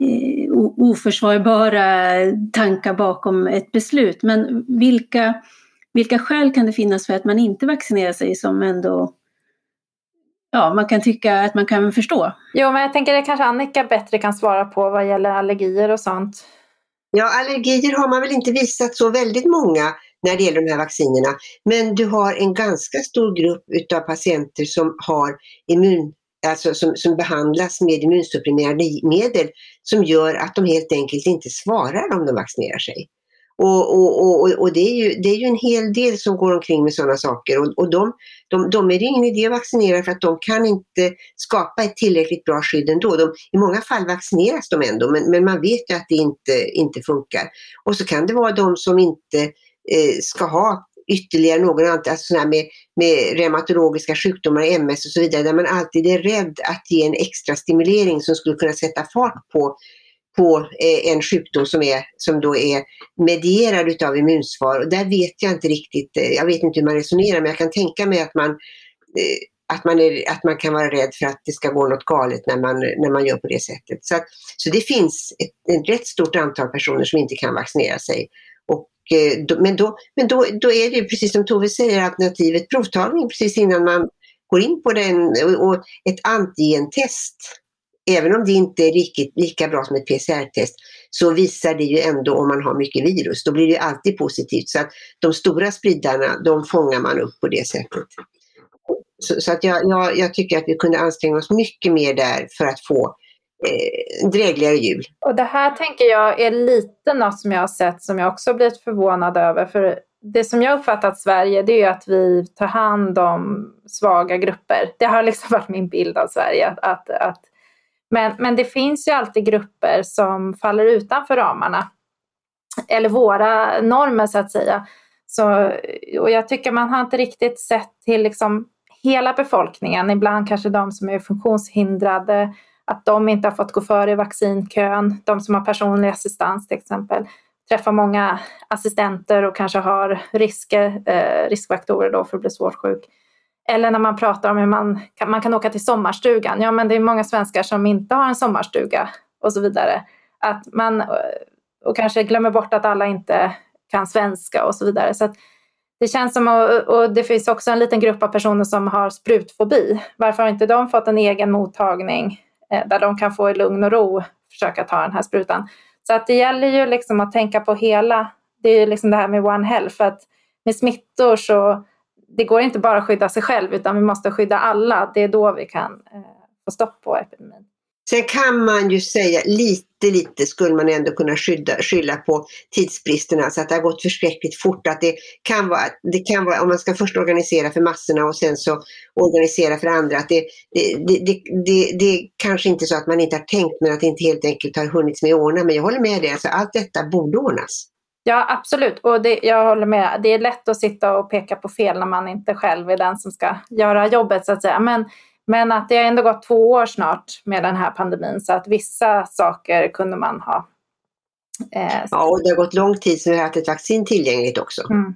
eh, oförsvarbara tankar bakom ett beslut. Men vilka vilka skäl kan det finnas för att man inte vaccinerar sig som ändå ja, man kan tycka att man kan förstå? Jo, men jag tänker att kanske Annika bättre kan svara på vad gäller allergier och sånt. Ja, allergier har man väl inte visat så väldigt många när det gäller de här vaccinerna. Men du har en ganska stor grupp utav patienter som har immun alltså som, som behandlas med immunsupprimerande medel som gör att de helt enkelt inte svarar om de vaccinerar sig. Och, och, och, och det, är ju, det är ju en hel del som går omkring med sådana saker och, och de, de, de är det ingen idé att vaccinera för att de kan inte skapa ett tillräckligt bra skydd ändå. De, I många fall vaccineras de ändå men, men man vet ju att det inte, inte funkar. Och så kan det vara de som inte eh, ska ha ytterligare någon annan, alltså med, med reumatologiska sjukdomar, MS och så vidare, där man alltid är rädd att ge en extra stimulering som skulle kunna sätta fart på på eh, en sjukdom som, är, som då är medierad utav immunsvar. Och där vet jag inte riktigt, eh, jag vet inte hur man resonerar men jag kan tänka mig att man, eh, att man, är, att man kan vara rädd för att det ska gå något galet när man, när man gör på det sättet. Så, att, så det finns ett, ett rätt stort antal personer som inte kan vaccinera sig. Och, eh, men då, men då, då är det ju precis som Tove säger alternativet provtagning precis innan man går in på den och ett antigentest även om det inte är riktigt lika bra som ett PCR-test, så visar det ju ändå om man har mycket virus. Då blir det alltid positivt. Så att de stora spridarna, de fångar man upp på det sättet. Så, så att jag, jag, jag, tycker att vi kunde anstränga oss mycket mer där för att få eh, drägligare jul. Och det här tänker jag är lite något som jag har sett som jag också blivit förvånad över. För det som jag uppfattat Sverige det är att vi tar hand om svaga grupper. Det har liksom varit min bild av Sverige. Att, att men, men det finns ju alltid grupper som faller utanför ramarna. Eller våra normer så att säga. Så, och jag tycker man har inte riktigt sett till liksom hela befolkningen. Ibland kanske de som är funktionshindrade, att de inte har fått gå före i vaccinkön. De som har personlig assistans till exempel. Träffar många assistenter och kanske har risker, eh, riskfaktorer då för att bli svårt sjuk. Eller när man pratar om hur man kan, man kan åka till sommarstugan. Ja, men det är många svenskar som inte har en sommarstuga och så vidare. Att man, eh, och kanske glömmer bort att alla inte kan svenska och så vidare. Så det känns som, och det finns också en liten grupp av personer som har sprutfobi. Varför har inte de fått en egen mottagning eh, där de kan få i lugn och ro försöka ta den här sprutan? Så att det gäller ju liksom att tänka på hela, det är ju liksom det här med One Health, för att med smittor så det går inte bara att skydda sig själv utan vi måste skydda alla. Det är då vi kan eh, få stopp på epidemin. Sen kan man ju säga lite lite, skulle man ändå kunna skydda, skylla på tidsbristerna. Alltså att det har gått förskräckligt fort. Att det kan vara, det kan vara om man ska först organisera för massorna och sen så organisera för andra. Att det, det, det, det, det, är kanske inte så att man inte har tänkt men att det inte helt enkelt har hunnits med att ordna. Men jag håller med dig, alltså, allt detta borde ordnas. Ja, absolut. Och det, jag håller med. Det är lätt att sitta och peka på fel när man inte själv är den som ska göra jobbet så att säga. Men, men att det har ändå gått två år snart med den här pandemin så att vissa saker kunde man ha. Eh, ja, och det har gått lång tid sedan vi har haft ett vaccin tillgängligt också. Mm.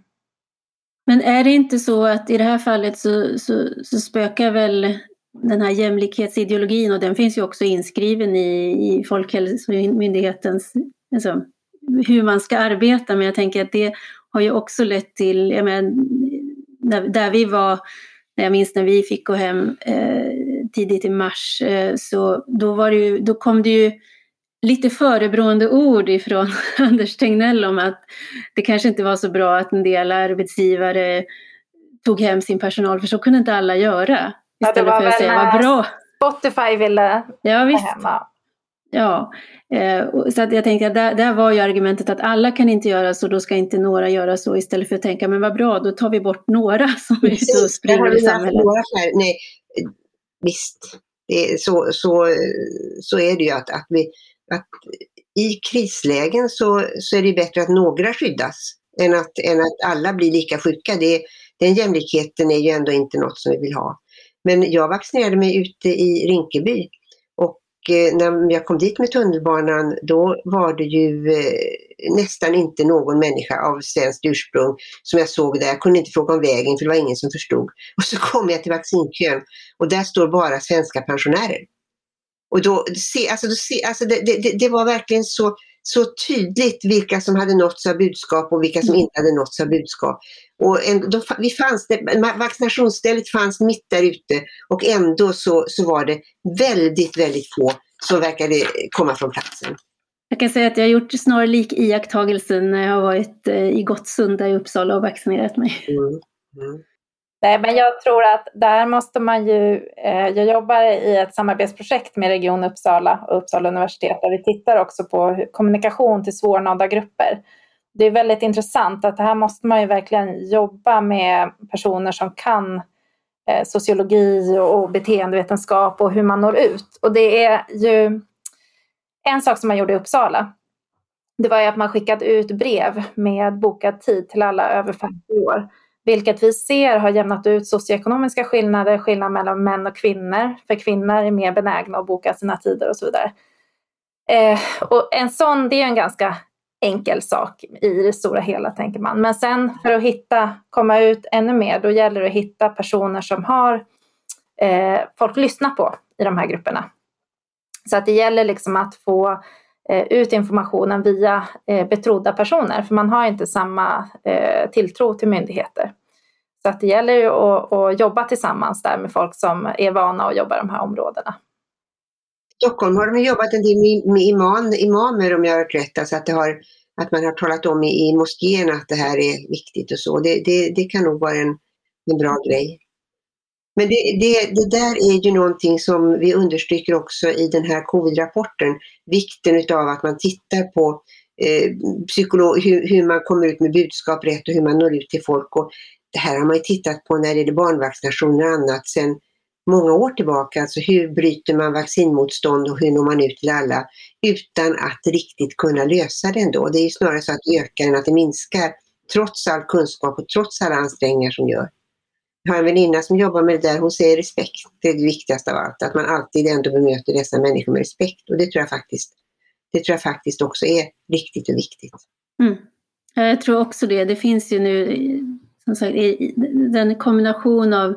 Men är det inte så att i det här fallet så, så, så spökar väl den här jämlikhetsideologin och den finns ju också inskriven i, i Folkhälsomyndighetens alltså, hur man ska arbeta, men jag tänker att det har ju också lett till, jag menar, där vi var, jag minns när vi fick gå hem eh, tidigt i mars, eh, så då, var det ju, då kom det ju lite förebrående ord ifrån (laughs) Anders Tegnell om att det kanske inte var så bra att en del arbetsgivare tog hem sin personal, för så kunde inte alla göra. Istället ja, för att säga vad bra. Spotify ville ja, visst. hemma. Ja, eh, så att jag tänkte att där, där, var ju argumentet att alla kan inte göra så, då ska inte några göra så istället för att tänka, men vad bra, då tar vi bort några (laughs) som är ute och springer i samhället. Nej, visst, det, så, så, så är det ju att, att, vi, att i krislägen så, så är det bättre att några skyddas än att, än att alla blir lika sjuka. Det, den jämlikheten är ju ändå inte något som vi vill ha. Men jag vaccinerade mig ute i Rinkeby Eh, när jag kom dit med tunnelbanan då var det ju eh, nästan inte någon människa av svenskt ursprung som jag såg där. Jag kunde inte fråga om vägen för det var ingen som förstod. (laughs) Och så kom jag till vaccinkön och där står bara svenska pensionärer. Och då, se, alltså, då se, alltså det, det, det var verkligen så, så tydligt vilka som hade nåtts av budskap och vilka som mm. inte hade nåtts av budskap. Och en, då, vi fanns det, vaccinationsstället fanns mitt där ute och ändå så, så var det väldigt, väldigt få som verkade komma från platsen. Jag kan säga att jag har gjort snarlik iakttagelse när jag har varit eh, i Gottsunda i Uppsala och vaccinerat mig. Mm. Mm. Nej, men jag tror att där måste man ju... Eh, jag jobbar i ett samarbetsprojekt med Region Uppsala och Uppsala universitet där vi tittar också på kommunikation till svårnådda grupper det är väldigt intressant att här måste man ju verkligen jobba med personer som kan eh, sociologi och beteendevetenskap och hur man når ut. Och det är ju en sak som man gjorde i Uppsala. Det var ju att man skickade ut brev med bokad tid till alla över 50 år. Vilket vi ser har jämnat ut socioekonomiska skillnader, skillnad mellan män och kvinnor. För kvinnor är mer benägna att boka sina tider och så vidare. Eh, och en sån, det är en ganska enkel sak i det stora hela tänker man. Men sen för att hitta, komma ut ännu mer, då gäller det att hitta personer som har eh, folk lyssnar på i de här grupperna. Så att det gäller liksom att få Eh, ut informationen via eh, betrodda personer, för man har inte samma eh, tilltro till myndigheter. Så att det gäller ju att, att, jobba tillsammans där med folk som är vana att jobba i de här områdena. I Stockholm har de jobbat en del med imam, imamer om jag har hört rätt, alltså att, det har, att man har talat om i, i moskén att det här är viktigt och så. Det, det, det kan nog vara en, en bra grej. Men det, det, det, där är ju någonting som vi understryker också i den här covid-rapporten. Vikten utav att man tittar på eh, psykolog, hur, hur, man kommer ut med budskap rätt och hur man når ut till folk. Och det här har man ju tittat på när det gäller barnvaccinationer och annat sedan många år tillbaka. Alltså hur bryter man vaccinmotstånd och hur når man ut till alla utan att riktigt kunna lösa det ändå. Det är ju snarare så att det ökar än att det minskar trots all kunskap och trots alla ansträngningar som görs. Har en väninna som jobbar med det där, hon säger respekt, det är det viktigaste av allt. Att man alltid ändå bemöter dessa människor med respekt och det tror jag faktiskt, det tror jag faktiskt också är riktigt och viktigt. Mm. Jag tror också det. Det finns ju nu som sagt, den kombination av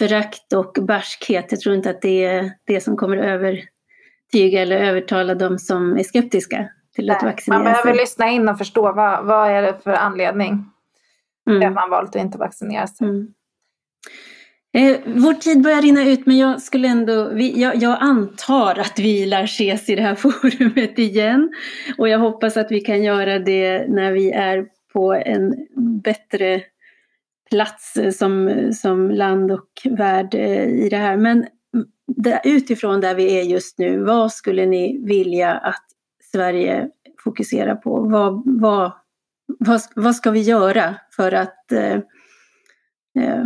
förakt och barskhet. Jag tror inte att det är det som kommer övertyga eller övertala de som är skeptiska till att vaccinera sig. Man behöver lyssna in och förstå vad, vad är det för anledning mm. att man valt att inte vaccinera sig. Mm. Eh, vår tid börjar rinna ut men jag skulle ändå, vi, jag, jag, antar att vi lär ses i det här (laughs) forumet igen. Och jag hoppas att vi kan göra det när vi är på en bättre plats som, som land och värld eh, i det här. Men utifrån där vi är just nu, vad skulle ni vilja att Sverige fokuserar på? Vad, vad, vad, vad ska vi göra för att eh, eh,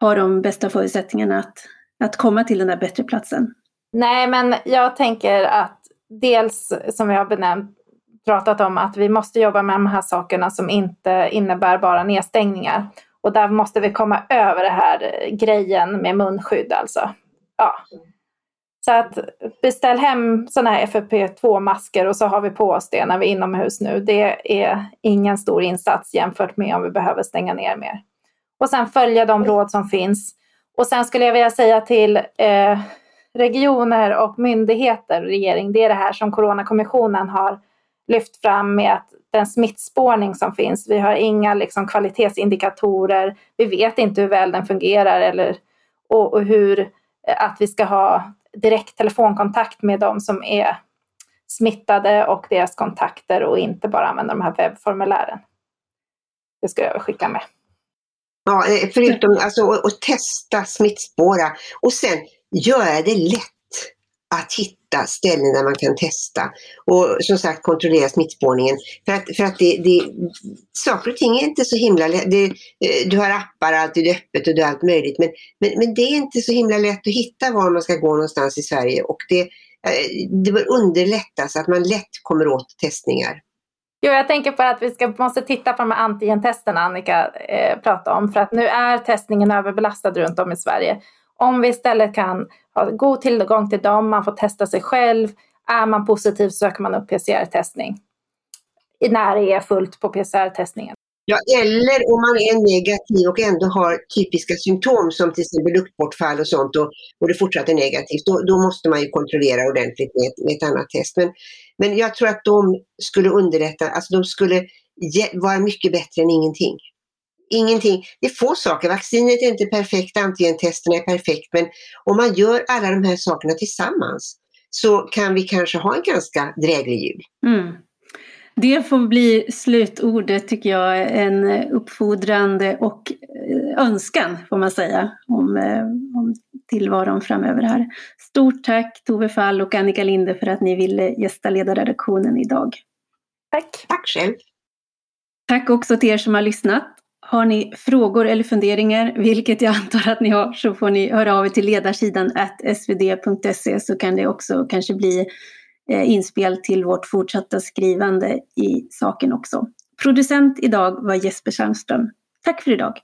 ha de bästa förutsättningarna att, att komma till den där bättre platsen? Nej, men jag tänker att dels som vi har benämnt, pratat om att vi måste jobba med de här sakerna som inte innebär bara nedstängningar. Och där måste vi komma över det här eh, grejen med munskydd alltså. Ja. Så att beställ hem sådana här FFP2-masker och så har vi på oss det när vi är inomhus nu. Det är ingen stor insats jämfört med om vi behöver stänga ner mer. Och sen följa de råd som finns. Och sen skulle jag vilja säga till eh, regioner och myndigheter, och regering, det är det här som Coronakommissionen har lyft fram med att den smittspårning som finns, vi har inga liksom, kvalitetsindikatorer, vi vet inte hur väl den fungerar eller, och, och hur att vi ska ha direkt telefonkontakt med de som är smittade och deras kontakter och inte bara använda de här webbformulären. Det ska jag skicka med. Ja, eh, förutom alltså, att testa, smittspåra och sen göra det lätt att hitta ställen där man kan testa och som sagt kontrollera smittspårningen. För att, för att det, det, saker och ting är inte så himla lätt. Det, eh, du har appar alltid öppet och du har allt möjligt men, men, men det är inte så himla lätt att hitta var man ska gå någonstans i Sverige och det, eh, det bör underlättas att man lätt kommer åt testningar. Jo, jag tänker på att vi ska, måste titta på de här antigentesterna Annika eh, pratade om för att nu är testningen överbelastad runt om i Sverige. Om vi istället kan ha god tillgång till dem, man får testa sig själv. Är man positiv söker man upp PCR-testning när det är fullt på PCR-testningen. Ja, eller om man är negativ och ändå har typiska symptom som till exempel luktbortfall och sånt och, och det fortsatt är negativt, då, då, måste man ju kontrollera ordentligt med ett, med ett annat test. Men, men jag tror att de skulle underlätta, alltså de skulle vara mycket bättre än ingenting ingenting. Det är få saker. Vaccinet är inte perfekt, antigentesterna är perfekt, men om man gör alla de här sakerna tillsammans så kan vi kanske ha en ganska dräglig jul. Mm. Det får bli slutordet tycker jag, en uppfordrande och eh, önskan får man säga om, eh, om tillvaron framöver här. Stort tack Tove Fall och Annika Linde för att ni ville gästa ledarredaktionen idag. Tack. Tack själv. Tack också till er som har lyssnat. Har ni frågor eller funderingar, vilket jag antar att ni har, så får ni höra av er till ledarsidan svd.se så kan det också kanske bli eh, inspel till vårt fortsatta skrivande i saken också. Producent idag var Jesper Sandström. Tack för idag!